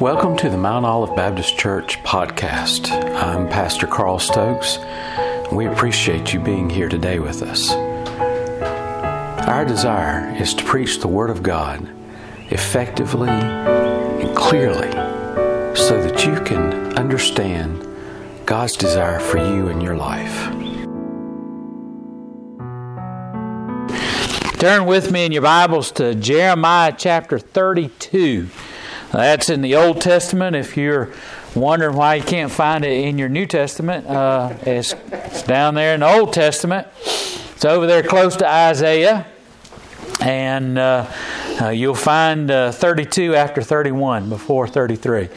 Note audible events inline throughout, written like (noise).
Welcome to the Mount Olive Baptist Church podcast. I'm Pastor Carl Stokes. We appreciate you being here today with us. Our desire is to preach the Word of God effectively and clearly so that you can understand God's desire for you in your life. Turn with me in your Bibles to Jeremiah chapter 32. That's in the Old Testament. If you're wondering why you can't find it in your New Testament, uh, it's, down there in the Old Testament. It's over there close to Isaiah. And uh, uh, you'll find uh, 32 after 31 before 33.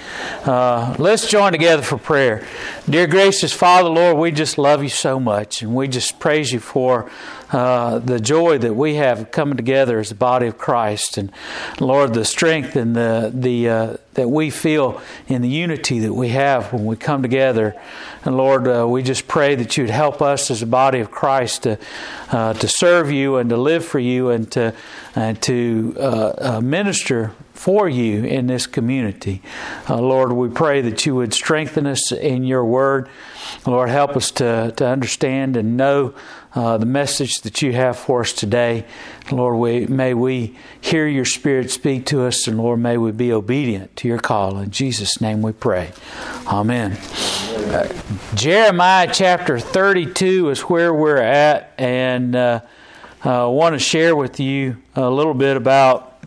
Uh, let's join together for prayer. Dear gracious Father, Lord, we just love you so much, and we just praise you for uh, the joy that we have coming together as the body of Christ, and Lord, the strength and the the uh, that we feel in the unity that we have when we come together. And Lord, uh, we just pray that you'd help us as a body of Christ to uh, to serve you and to live for you and to and to uh, minister for you in this community. Lord, we pray that you would strengthen us in your word. Lord, help us to, to understand and know uh, the message that you have for us today. Lord, we, may we hear your Spirit speak to us, and Lord, may we be obedient to your call. In Jesus' name we pray. Amen. Uh, Jeremiah chapter 32 is where we're at, and uh, I want to share with you a little bit about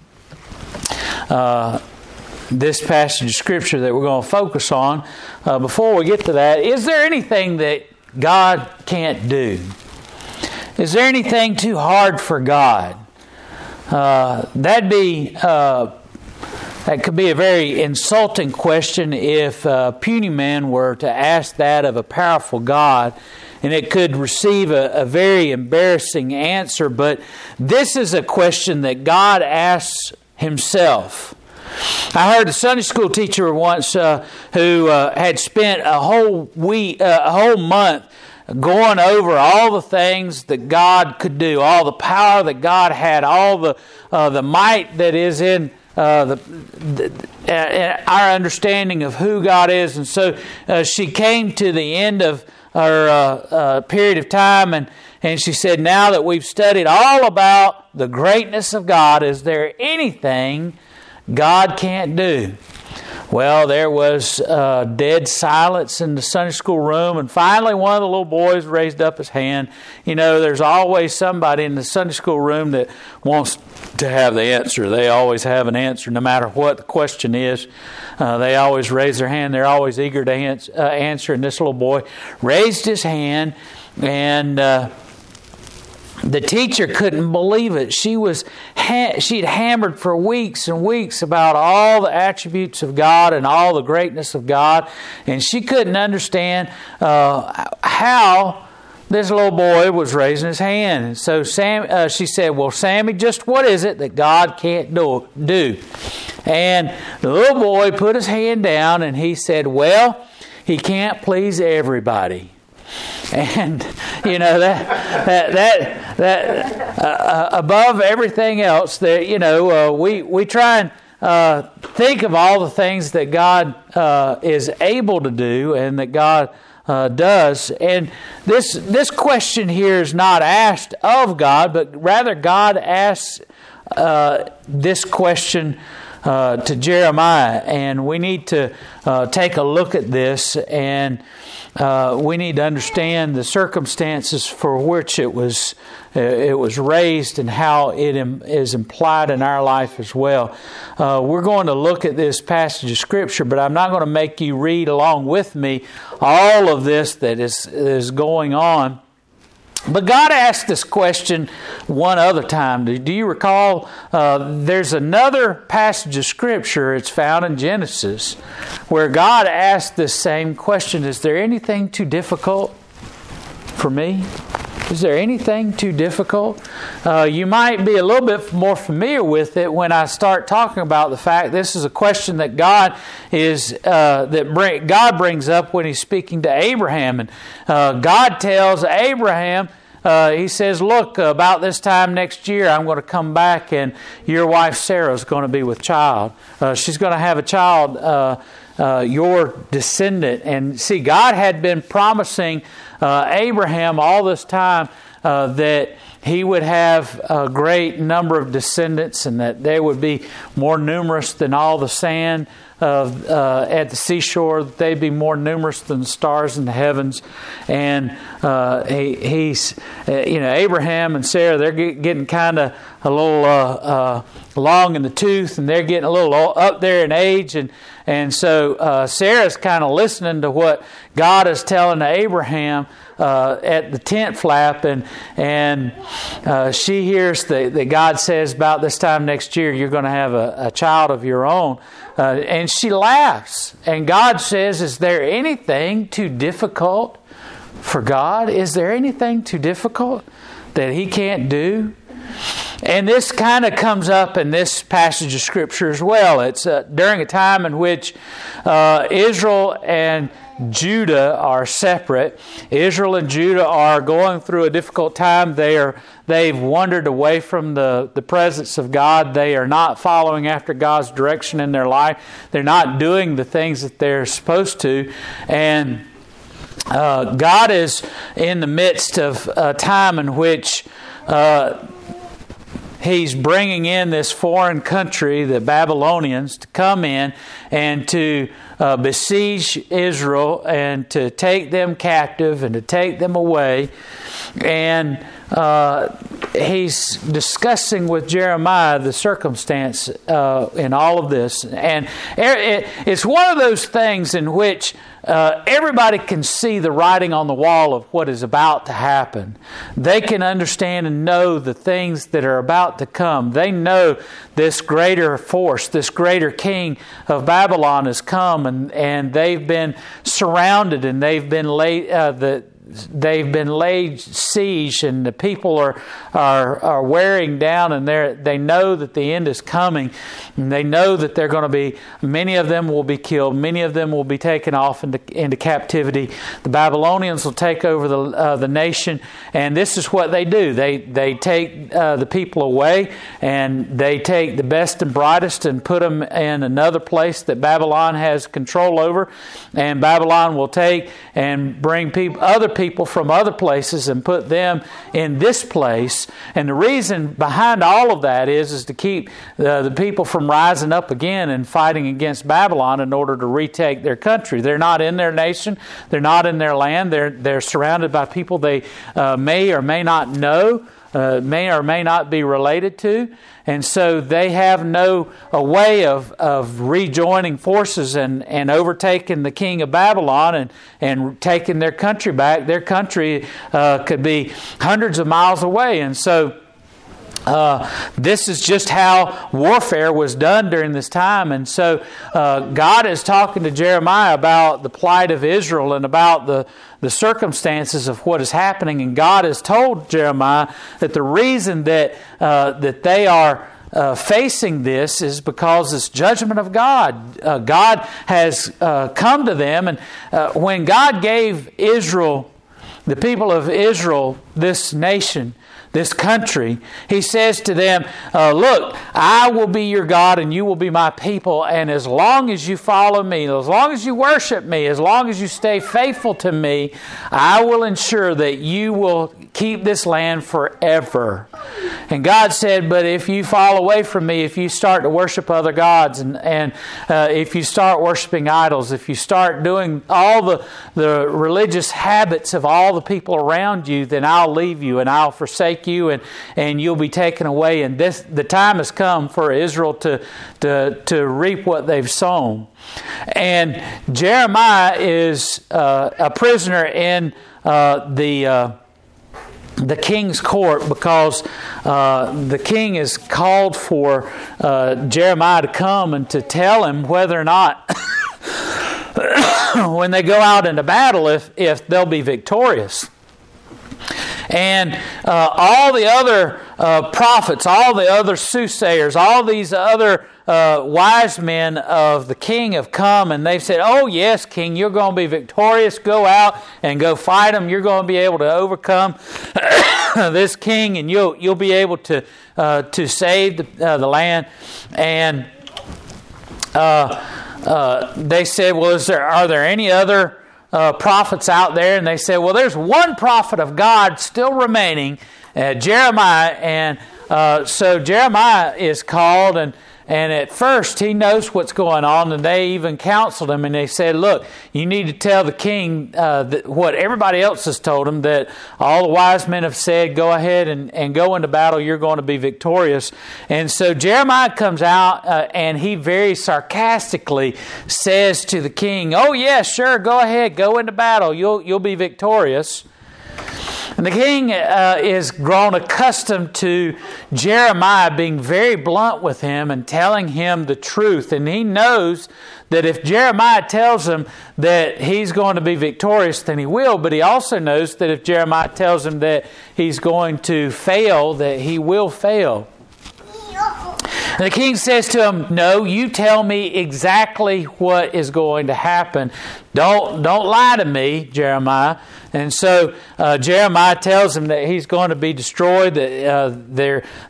uh, this passage of Scripture that we're going to focus on. Uh, before we get to that, is there anything that God can't do? Is there anything too hard for God? Uh, that'd be uh, that could be a very insulting question if a puny man were to ask that of a powerful God, and it could receive a, a very embarrassing answer. But this is a question that God asks Himself. I heard a Sunday school teacher once uh, who uh, had spent a whole week, uh, a whole month going over all the things that God could do, all the power that God had, all the uh, the might that is in uh, the, the uh, our understanding of who God is, and so uh, she came to the end of her uh, uh, period of time, and and she said, "Now that we've studied all about the greatness of God, is there anything God can't do?" Well, there was uh, dead silence in the Sunday school room, and finally one of the little boys raised up his hand. You know, there's always somebody in the Sunday school room that wants to have the answer. They always have an answer, no matter what the question is. Uh, they always raise their hand. They're always eager to ans- uh, answer. And this little boy raised his hand, and uh, the teacher couldn't believe it. She was ha- she'd hammered for weeks and weeks about all the attributes of God and all the greatness of God, and she couldn't understand uh, how this little boy was raising his hand. And so Sam, uh, she said, "Well, Sammy, just what is it that God can't do?" do? And the little boy put his hand down and he said, "Well, he can't please everybody." and you know that that that, that uh, uh, above everything else that you know uh, we we try and uh, think of all the things that God uh, is able to do and that God uh, does. And this this question here is not asked of God but rather God asks this question uh, to Jeremiah, and we need to uh, take a look at this, and uh, we need to understand the circumstances for which it was it was raised and how it is implied in our life as well. Uh, we're going to look at this passage of Scripture, but I'm not going to make you read along with me all of this that is is going on. But God asked this question one other time. Do you recall? Uh, there's another passage of Scripture, it's found in Genesis, where God asked this same question Is there anything too difficult for me? Is there anything too difficult? Uh, you might be a little bit more familiar with it when I start talking about the fact this is a question that God is uh, that bring, God brings up when He's speaking to Abraham, and uh, God tells Abraham uh, he says, Look, about this time next year, I'm going to come back, and your wife Sarah is going to be with child. Uh, she's going to have a child, uh, your descendant. And see, God had been promising uh, Abraham all this time uh, that he would have a great number of descendants and that they would be more numerous than all the sand of, uh, at the seashore, that they'd be more numerous than the stars in the heavens. And uh, he, he's, uh, you know, Abraham and Sarah, they're getting kind of a little uh, uh, long in the tooth and they're getting a little up there in age. And, and so uh, Sarah's kind of listening to what God is telling Abraham. Uh, at the tent flap, and and uh, she hears that, that God says about this time next year you're going to have a, a child of your own, uh, and she laughs. And God says, "Is there anything too difficult for God? Is there anything too difficult that He can't do?" And this kind of comes up in this passage of Scripture as well. It's uh, during a time in which uh, Israel and Judah are separate. Israel and Judah are going through a difficult time. They are they've wandered away from the, the presence of God. They are not following after God's direction in their life. They're not doing the things that they're supposed to. And uh, God is in the midst of a time in which uh, he's bringing in this foreign country, the Babylonians, to come in and to uh, besiege Israel and to take them captive and to take them away. And uh, he's discussing with Jeremiah the circumstance uh, in all of this. And it's one of those things in which uh, everybody can see the writing on the wall of what is about to happen. They can understand and know the things that are about to come. They know this greater force, this greater king of Babylon has come, and, and they've been surrounded and they've been laid, uh, the, they've been laid siege and the people are, are, are wearing down and they they know that the end is coming. And they know that they're going to be many of them will be killed many of them will be taken off into, into captivity. The Babylonians will take over the, uh, the nation and this is what they do. They, they take uh, the people away and they take the best and brightest and put them in another place that Babylon has control over. And Babylon will take and bring people other people from other places and put them in this place. And the reason behind all of that is, is to keep uh, the people from rising up again and fighting against Babylon in order to retake their country. They're not in their nation, they're not in their land, they're, they're surrounded by people they uh, may or may not know uh, may or may not be related to. And so they have no a way of, of rejoining forces and, and overtaking the king of Babylon and, and taking their country back. Their country uh, could be hundreds of miles away. And so uh, this is just how warfare was done during this time. And so uh, God is talking to Jeremiah about the plight of Israel and about the, the circumstances of what is happening. And God has told Jeremiah that the reason that, uh, that they are uh, facing this is because it's judgment of God. Uh, God has uh, come to them, and uh, when God gave Israel, the people of Israel, this nation, this country, he says to them, uh, Look, I will be your God and you will be my people. And as long as you follow me, as long as you worship me, as long as you stay faithful to me, I will ensure that you will keep this land forever. And God said, But if you fall away from me, if you start to worship other gods, and, and uh, if you start worshiping idols, if you start doing all the, the religious habits of all the people around you, then I'll leave you and I'll forsake you and, and you'll be taken away. And this the time has come for Israel to, to, to reap what they've sown. And Jeremiah is uh, a prisoner in uh, the uh, the king's court because uh, the king is called for uh, Jeremiah to come and to tell him whether or not, (coughs) when they go out into battle, if, if they'll be victorious. And uh, all the other uh, prophets, all the other soothsayers, all these other uh, wise men of the king have come and they've said, Oh, yes, king, you're going to be victorious. Go out and go fight them. You're going to be able to overcome (coughs) this king and you'll, you'll be able to, uh, to save the, uh, the land. And uh, uh, they said, Well, is there, are there any other uh, prophets out there? And they said, Well, there's one prophet of God still remaining, Jeremiah. And so Jeremiah is called and and at first, he knows what's going on, and they even counseled him, and they said, "Look, you need to tell the king uh, what everybody else has told him that all the wise men have said. Go ahead and, and go into battle. You're going to be victorious." And so Jeremiah comes out, uh, and he very sarcastically says to the king, "Oh yes, yeah, sure, go ahead, go into battle. You'll you'll be victorious." And the king uh, is grown accustomed to Jeremiah being very blunt with him and telling him the truth. And he knows that if Jeremiah tells him that he's going to be victorious, then he will. But he also knows that if Jeremiah tells him that he's going to fail, that he will fail. And the king says to him, No, you tell me exactly what is going to happen. Don't, don't lie to me, Jeremiah. And so uh, Jeremiah tells him that he's going to be destroyed, that uh,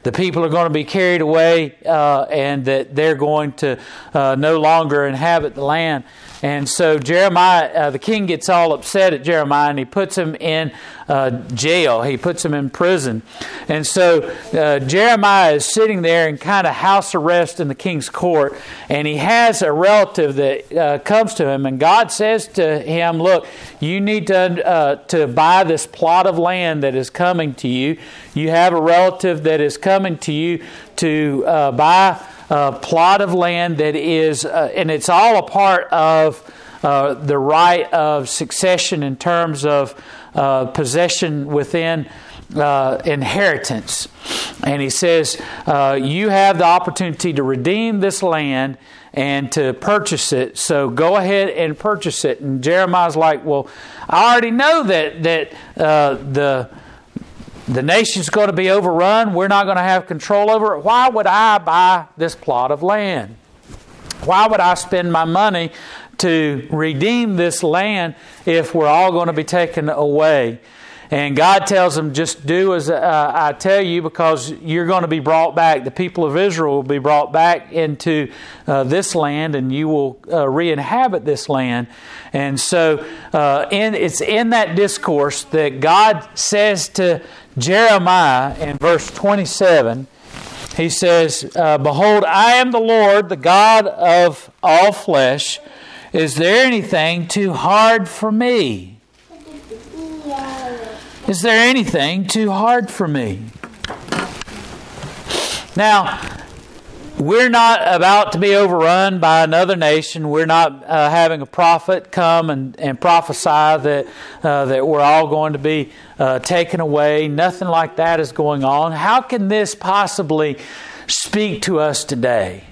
the people are going to be carried away, uh, and that they're going to uh, no longer inhabit the land. And so Jeremiah, uh, the king gets all upset at Jeremiah and he puts him in uh, jail. He puts him in prison. And so uh, Jeremiah is sitting there in kind of house arrest in the king's court. And he has a relative that uh, comes to him. And God says to him, Look, you need to, uh, to buy this plot of land that is coming to you. You have a relative that is coming to you to uh, buy uh, plot of land that is, uh, and it's all a part of uh, the right of succession in terms of uh, possession within uh, inheritance. And he says, uh, You have the opportunity to redeem this land and to purchase it. So go ahead and purchase it. And Jeremiah's like, Well, I already know that, that the the nation's going to be overrun. We're not going to have control over it. Why would I buy this plot of land? Why would I spend my money to redeem this land if we're all going to be taken away? And God tells them, just do as uh, I tell you because you're going to be brought back. The people of Israel will be brought back into uh, this land and you will uh, re inhabit this land. And so uh, in, it's in that discourse that God says to Jeremiah in verse 27, he says, uh, Behold, I am the Lord, the God of all flesh. Is there anything too hard for me? Is there anything too hard for me? Now, we're not about to be overrun by another nation. We're not uh, having a prophet come and, and prophesy that, uh, that we're all going to be uh, taken away. Nothing like that is going on. How can this possibly speak to us today?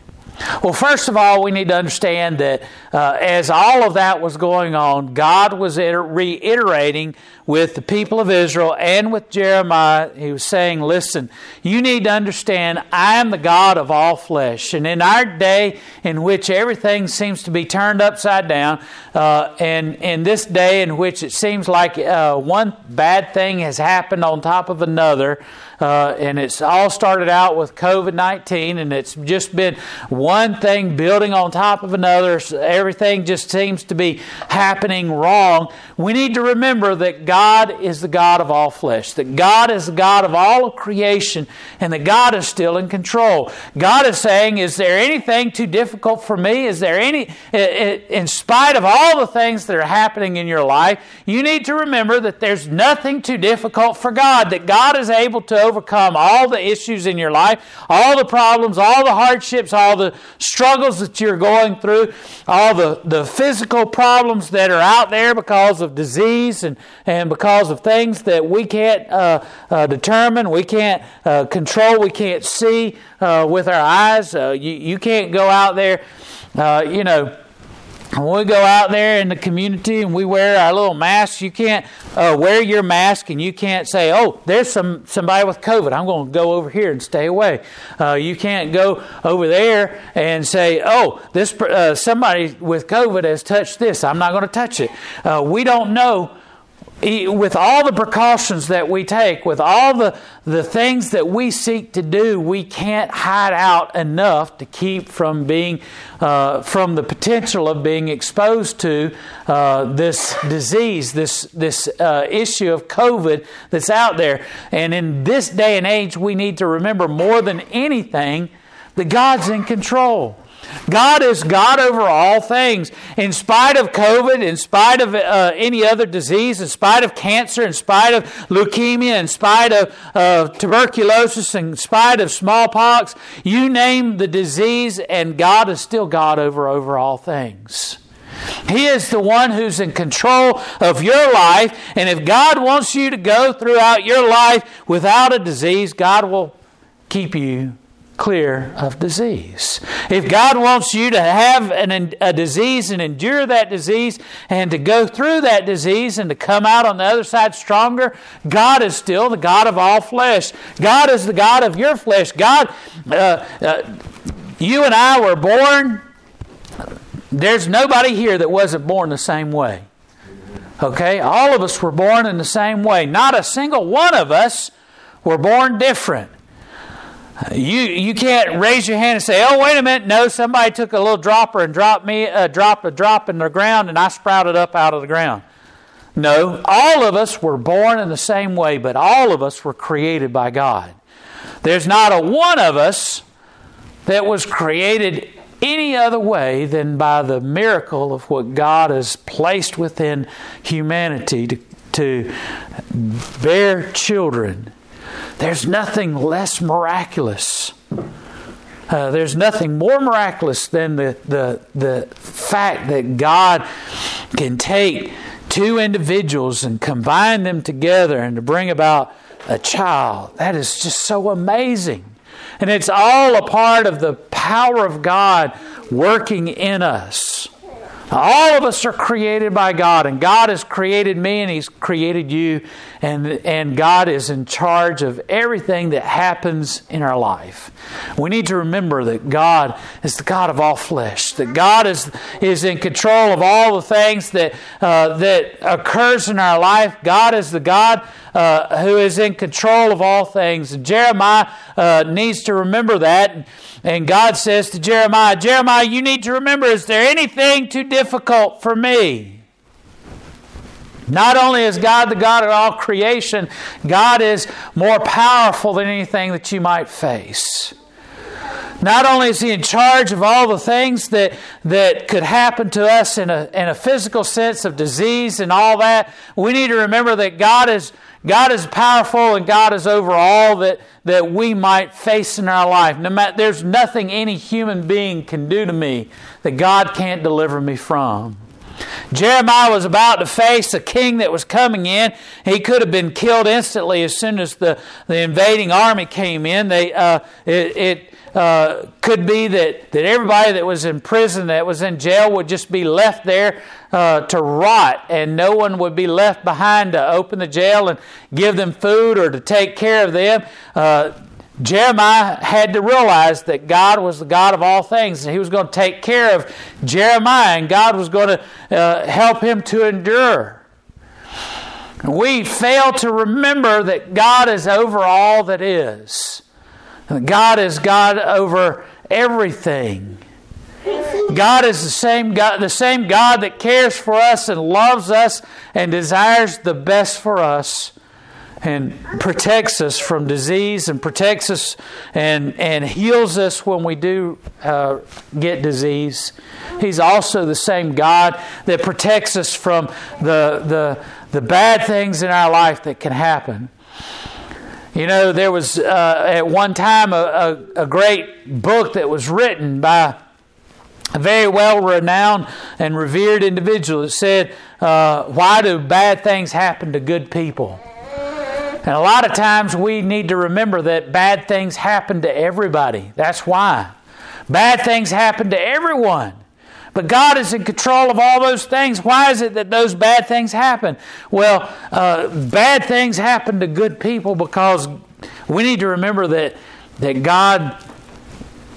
Well, first of all, we need to understand that uh, as all of that was going on, God was reiterating with the people of Israel and with Jeremiah. He was saying, Listen, you need to understand I am the God of all flesh. And in our day, in which everything seems to be turned upside down, uh, and in this day in which it seems like uh, one bad thing has happened on top of another, uh, and it's all started out with COVID 19, and it's just been one thing building on top of another. Everything just seems to be happening wrong. We need to remember that God is the God of all flesh, that God is the God of all of creation, and that God is still in control. God is saying, Is there anything too difficult for me? Is there any, in spite of all the things that are happening in your life, you need to remember that there's nothing too difficult for God, that God is able to overcome all the issues in your life, all the problems, all the hardships, all the struggles that you're going through, all the, the physical problems that are out there because of disease and, and because of things that we can't uh, uh, determine, we can't uh, control, we can't see uh, with our eyes. Uh, you, you can't go out there, uh, you know when we go out there in the community and we wear our little masks, you can't uh, wear your mask and you can't say, "Oh, there's some somebody with COVID. I'm going to go over here and stay away." Uh, you can't go over there and say, "Oh, this uh, somebody with COVID has touched this. I'm not going to touch it." Uh, we don't know with all the precautions that we take, with all the, the things that we seek to do, we can't hide out enough to keep from being, uh, from the potential of being exposed to uh, this disease, this, this uh, issue of COVID that's out there. And in this day and age, we need to remember more than anything that God's in control. God is God over all things. In spite of COVID, in spite of uh, any other disease, in spite of cancer, in spite of leukemia, in spite of uh, tuberculosis, in spite of smallpox, you name the disease, and God is still God over, over all things. He is the one who's in control of your life. And if God wants you to go throughout your life without a disease, God will keep you clear of disease. If God wants you to have an, a disease and endure that disease and to go through that disease and to come out on the other side stronger, God is still the God of all flesh. God is the God of your flesh. God, uh, uh, you and I were born. There's nobody here that wasn't born the same way. Okay? All of us were born in the same way. Not a single one of us were born different. You you can't raise your hand and say, "Oh, wait a minute! No, somebody took a little dropper and dropped me uh, a drop a drop in the ground, and I sprouted up out of the ground." No, all of us were born in the same way, but all of us were created by God. There's not a one of us that was created any other way than by the miracle of what God has placed within humanity to, to bear children there's nothing less miraculous. Uh, there's nothing more miraculous than the, the, the fact that God can take two individuals and combine them together and to bring about a child. That is just so amazing. And it's all a part of the power of God working in us. All of us are created by God, and God has created me and He's created you, and, and God is in charge of everything that happens in our life. We need to remember that God is the God of all flesh, that God is, is in control of all the things that, uh, that occurs in our life. God is the God uh, who is in control of all things. And Jeremiah uh, needs to remember that. And God says to Jeremiah, Jeremiah, you need to remember, is there anything too difficult for me? Not only is God the God of all creation, God is more powerful than anything that you might face. Not only is He in charge of all the things that, that could happen to us in a, in a physical sense of disease and all that, we need to remember that God is God is powerful and God is over all that, that we might face in our life. No matter, there's nothing any human being can do to me that God can't deliver me from. Jeremiah was about to face a king that was coming in. He could have been killed instantly as soon as the, the invading army came in. They, uh, it, it uh, could be that, that everybody that was in prison, that was in jail, would just be left there uh, to rot, and no one would be left behind to open the jail and give them food or to take care of them. Uh, Jeremiah had to realize that God was the God of all things, and He was going to take care of Jeremiah, and God was going to uh, help him to endure. We fail to remember that God is over all that is. God is God over everything. God is the same God, the same God that cares for us and loves us and desires the best for us and protects us from disease and protects us and, and heals us when we do uh, get disease. He's also the same God that protects us from the, the, the bad things in our life that can happen. You know, there was uh, at one time a, a, a great book that was written by a very well renowned and revered individual that said, uh, Why do bad things happen to good people? And a lot of times we need to remember that bad things happen to everybody. That's why. Bad things happen to everyone. But God is in control of all those things. Why is it that those bad things happen? Well, uh, bad things happen to good people because we need to remember that, that God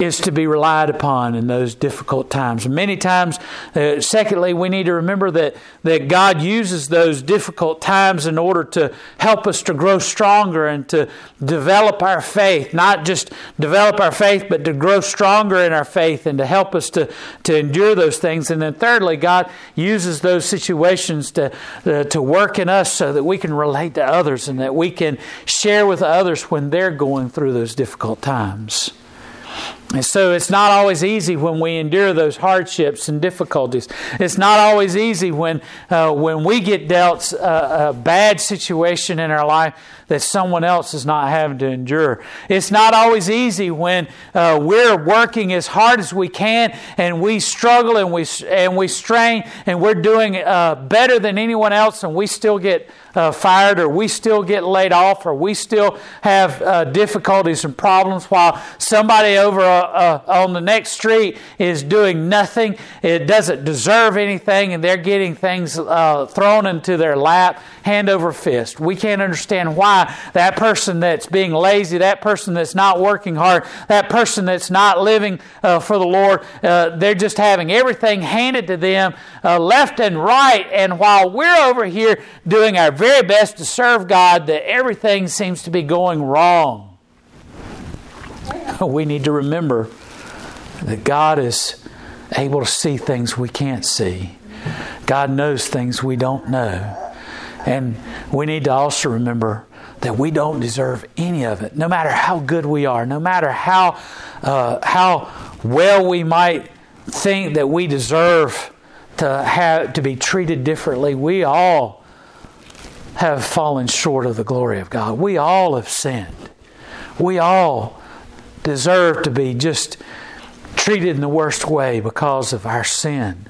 is to be relied upon in those difficult times. Many times, uh, secondly, we need to remember that, that God uses those difficult times in order to help us to grow stronger and to develop our faith. Not just develop our faith, but to grow stronger in our faith and to help us to, to endure those things. And then, thirdly, God uses those situations to, uh, to work in us so that we can relate to others and that we can share with others when they're going through those difficult times. And so it's not always easy when we endure those hardships and difficulties. It's not always easy when, uh, when we get dealt a, a, bad situation in our life that someone else is not having to endure. It's not always easy when uh, we're working as hard as we can and we struggle and we, and we strain and we're doing uh, better than anyone else and we still get uh, fired or we still get laid off or we still have uh, difficulties and problems while somebody over uh, uh, on the next street is doing nothing. It doesn't deserve anything and they're getting things thrown into their lap hand over fist. We can't understand why that person that's being lazy, that person that's not working hard, that person that's not living uh, for the Lord, they're just having everything handed to them left and right. And while we're over here doing our very best to serve God that everything seems to be going wrong. (laughs) We need to remember that God is able to see things we can't see. God knows things we don't know. And we need to also remember that we don't deserve any of it, no matter how good we are, no matter how, uh, how well we might think that we deserve to have to be treated differently. We all have fallen short of the glory of God. We all have sinned. We all deserve to be just treated in the worst way because of our sin.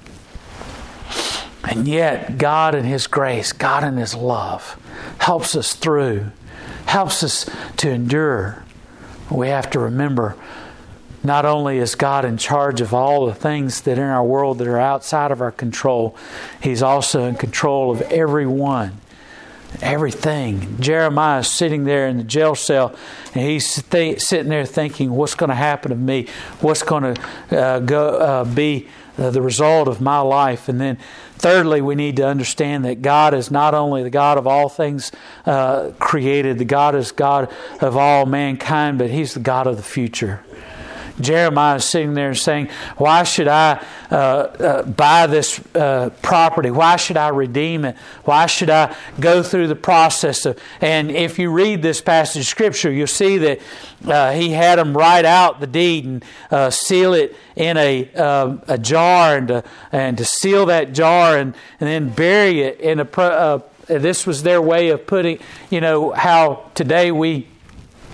And yet, God in His grace, God in His love, helps us through, helps us to endure. We have to remember not only is God in charge of all the things that in our world that are outside of our control, He's also in control of every one everything. Jeremiah is sitting there in the jail cell, and he's th- sitting there thinking, "What's going to happen to me? What's going to uh, go uh, be uh, the result of my life?" And then, thirdly, we need to understand that God is not only the God of all things uh, created, the God is God of all mankind, but He's the God of the future. Jeremiah is sitting there saying, Why should I uh, uh, buy this uh, property? Why should I redeem it? Why should I go through the process of. And if you read this passage of Scripture, you'll see that uh, he had them write out the deed and uh, seal it in a, um, a jar and to, and to seal that jar and, and then bury it in a. Uh, this was their way of putting, you know, how today we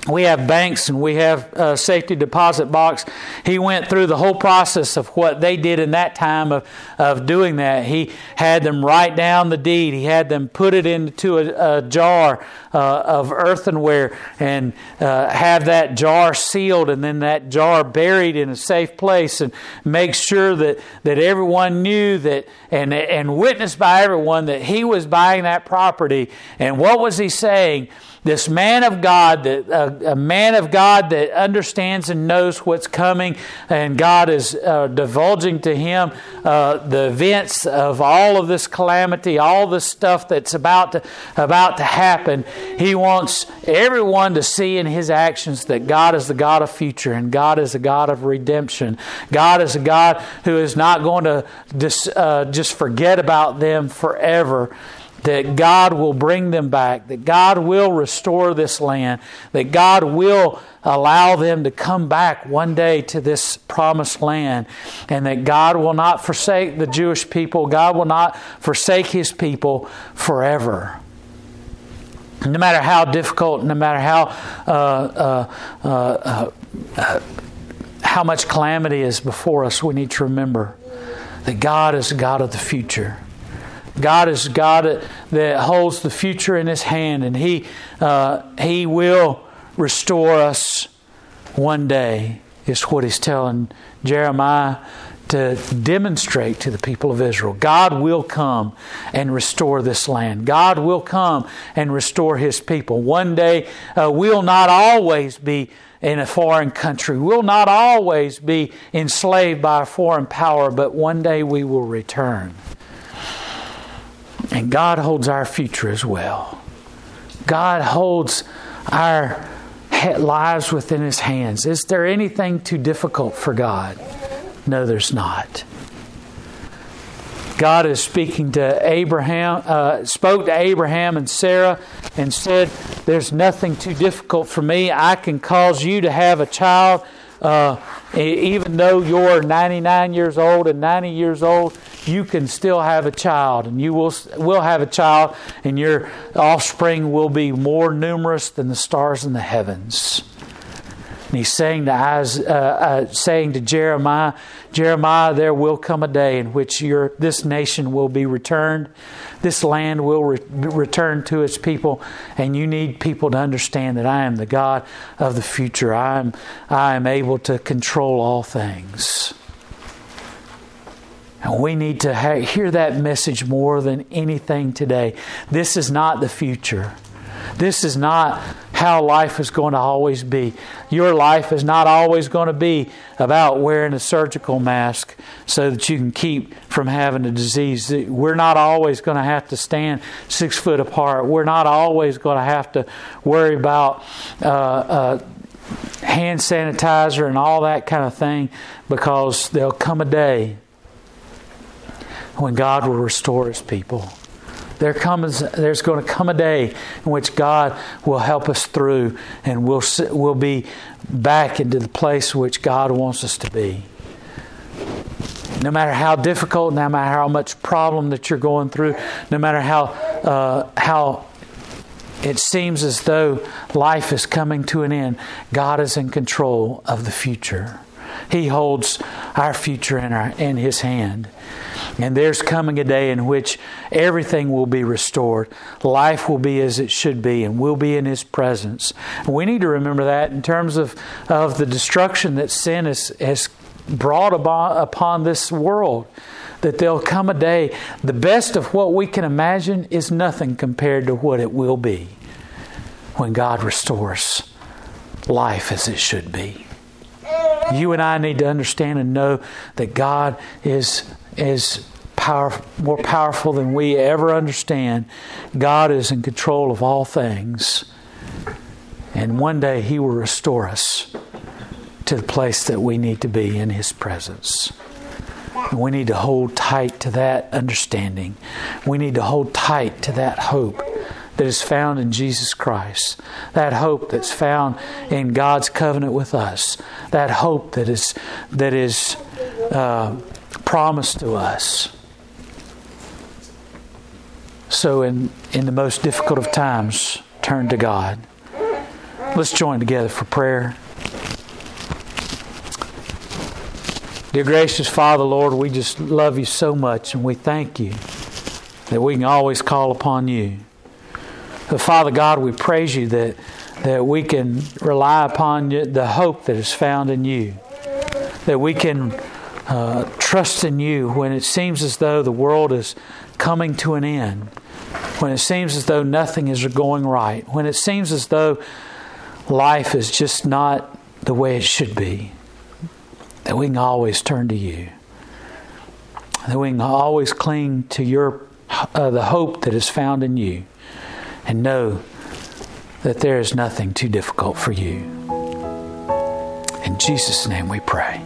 we have banks and we have a safety deposit box. He went through the whole process of what they did in that time of, of doing that. He had them write down the deed. He had them put it into a, a jar uh, of earthenware and uh, have that jar sealed and then that jar buried in a safe place and make sure that, that everyone knew that and, and witnessed by everyone that he was buying that property. And what was he saying? This man of God, that a, a, man of God that understands and knows what's coming, and God is uh, divulging to him uh, the events of all of this calamity, all this stuff that's about to about to happen. He wants everyone to see in his actions that God is the God of future and God is a God of redemption. God is a God who is not going to dis, uh, just forget about them forever that God will bring them back, that God will restore this land, that God will allow them to come back one day to this promised land, and that God will not forsake the Jewish people, God will not forsake His people forever. No matter how difficult, no matter how uh, uh, uh, uh how much calamity is before us, we need to remember that God is God of the future. God is God that holds the future in His hand, and He uh, He will restore us one day. Is what He's telling Jeremiah to demonstrate to the people of Israel God will come and restore this land. God will come and restore his people. One day, uh, we'll not always be in a foreign country. We'll not always be enslaved by a foreign power, but one day we will return. And God holds our future as well. God holds our lives within His hands. Is there anything too difficult for God? No, there's not. God is speaking to Abraham, uh, spoke to Abraham and Sarah and said, There's nothing too difficult for me. I can cause you to have a child. Uh, even though you're 99 years old and 90 years old, you can still have a child, and you will will have a child, and your offspring will be more numerous than the stars in the heavens. And he's saying to, uh, uh, saying to Jeremiah, Jeremiah, there will come a day in which your, this nation will be returned. This land will re- return to its people. And you need people to understand that I am the God of the future. I am, I am able to control all things. And we need to hear that message more than anything today. This is not the future. This is not how life is going to always be. Your life is not always going to be about wearing a surgical mask so that you can keep from having a disease. We're not always going to have to stand six foot apart. We're not always going to have to worry about uh, uh, hand sanitizer and all that kind of thing because there'll come a day when God will restore his people. There comes, there's going to come a day in which God will help us through and we'll, we'll be back into the place which God wants us to be. No matter how difficult, no matter how much problem that you're going through, no matter how, uh, how it seems as though life is coming to an end, God is in control of the future. He holds our future in, our, in His hand. And there's coming a day in which everything will be restored. Life will be as it should be, and we'll be in His presence. We need to remember that in terms of, of the destruction that sin has, has brought upon, upon this world. That there'll come a day, the best of what we can imagine is nothing compared to what it will be when God restores life as it should be. You and I need to understand and know that God is is power, more powerful than we ever understand. God is in control of all things. And one day He will restore us to the place that we need to be in His presence. We need to hold tight to that understanding. We need to hold tight to that hope that is found in Jesus Christ, that hope that's found in God's covenant with us, that hope that is that is uh, promised to us. So, in in the most difficult of times, turn to God. Let's join together for prayer. Dear gracious Father, Lord, we just love you so much and we thank you that we can always call upon you. But Father God, we praise you that, that we can rely upon you, the hope that is found in you, that we can uh, trust in you when it seems as though the world is coming to an end, when it seems as though nothing is going right, when it seems as though life is just not the way it should be, that we can always turn to you, that we can always cling to your uh, the hope that is found in you and know that there is nothing too difficult for you. In Jesus' name we pray.